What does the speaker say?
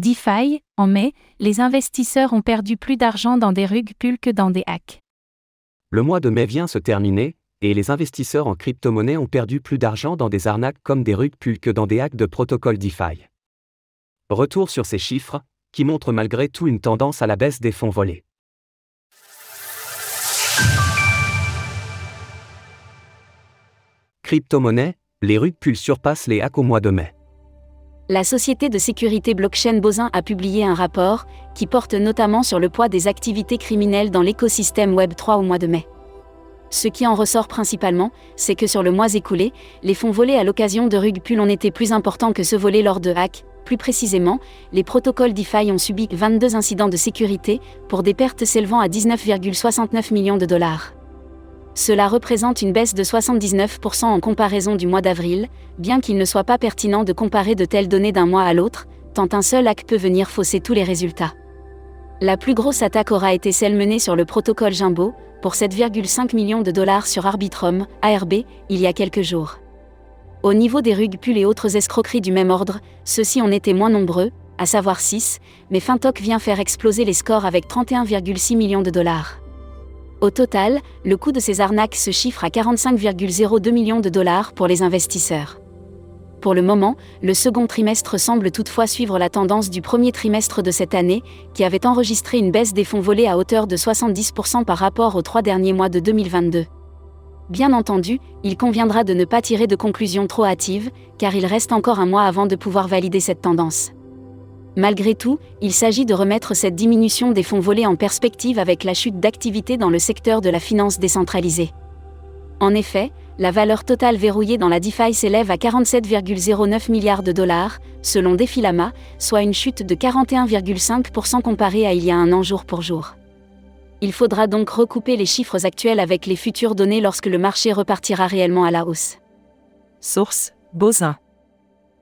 DeFi, en mai, les investisseurs ont perdu plus d'argent dans des rug pulls que dans des hacks. Le mois de mai vient se terminer, et les investisseurs en crypto-monnaie ont perdu plus d'argent dans des arnaques comme des rug pulls que dans des hacks de protocole DeFi. Retour sur ces chiffres, qui montrent malgré tout une tendance à la baisse des fonds volés. Crypto-monnaie, les rug pulls surpassent les hacks au mois de mai la société de sécurité blockchain Bozin a publié un rapport qui porte notamment sur le poids des activités criminelles dans l'écosystème Web3 au mois de mai. Ce qui en ressort principalement, c'est que sur le mois écoulé, les fonds volés à l'occasion de rug pull ont été plus importants que ceux volés lors de hacks. Plus précisément, les protocoles DeFi ont subi 22 incidents de sécurité pour des pertes s'élevant à 19,69 millions de dollars. Cela représente une baisse de 79% en comparaison du mois d'avril, bien qu'il ne soit pas pertinent de comparer de telles données d'un mois à l'autre, tant un seul hack peut venir fausser tous les résultats. La plus grosse attaque aura été celle menée sur le protocole Jimbo, pour 7,5 millions de dollars sur Arbitrum, ARB, il y a quelques jours. Au niveau des rug pulls et autres escroqueries du même ordre, ceux-ci ont été moins nombreux, à savoir 6, mais Fintoc vient faire exploser les scores avec 31,6 millions de dollars. Au total, le coût de ces arnaques se chiffre à 45,02 millions de dollars pour les investisseurs. Pour le moment, le second trimestre semble toutefois suivre la tendance du premier trimestre de cette année, qui avait enregistré une baisse des fonds volés à hauteur de 70% par rapport aux trois derniers mois de 2022. Bien entendu, il conviendra de ne pas tirer de conclusions trop hâtives, car il reste encore un mois avant de pouvoir valider cette tendance. Malgré tout, il s'agit de remettre cette diminution des fonds volés en perspective avec la chute d'activité dans le secteur de la finance décentralisée. En effet, la valeur totale verrouillée dans la DeFi s'élève à 47,09 milliards de dollars, selon Defilama, soit une chute de 41,5% comparée à il y a un an jour pour jour. Il faudra donc recouper les chiffres actuels avec les futures données lorsque le marché repartira réellement à la hausse. Source Bozin.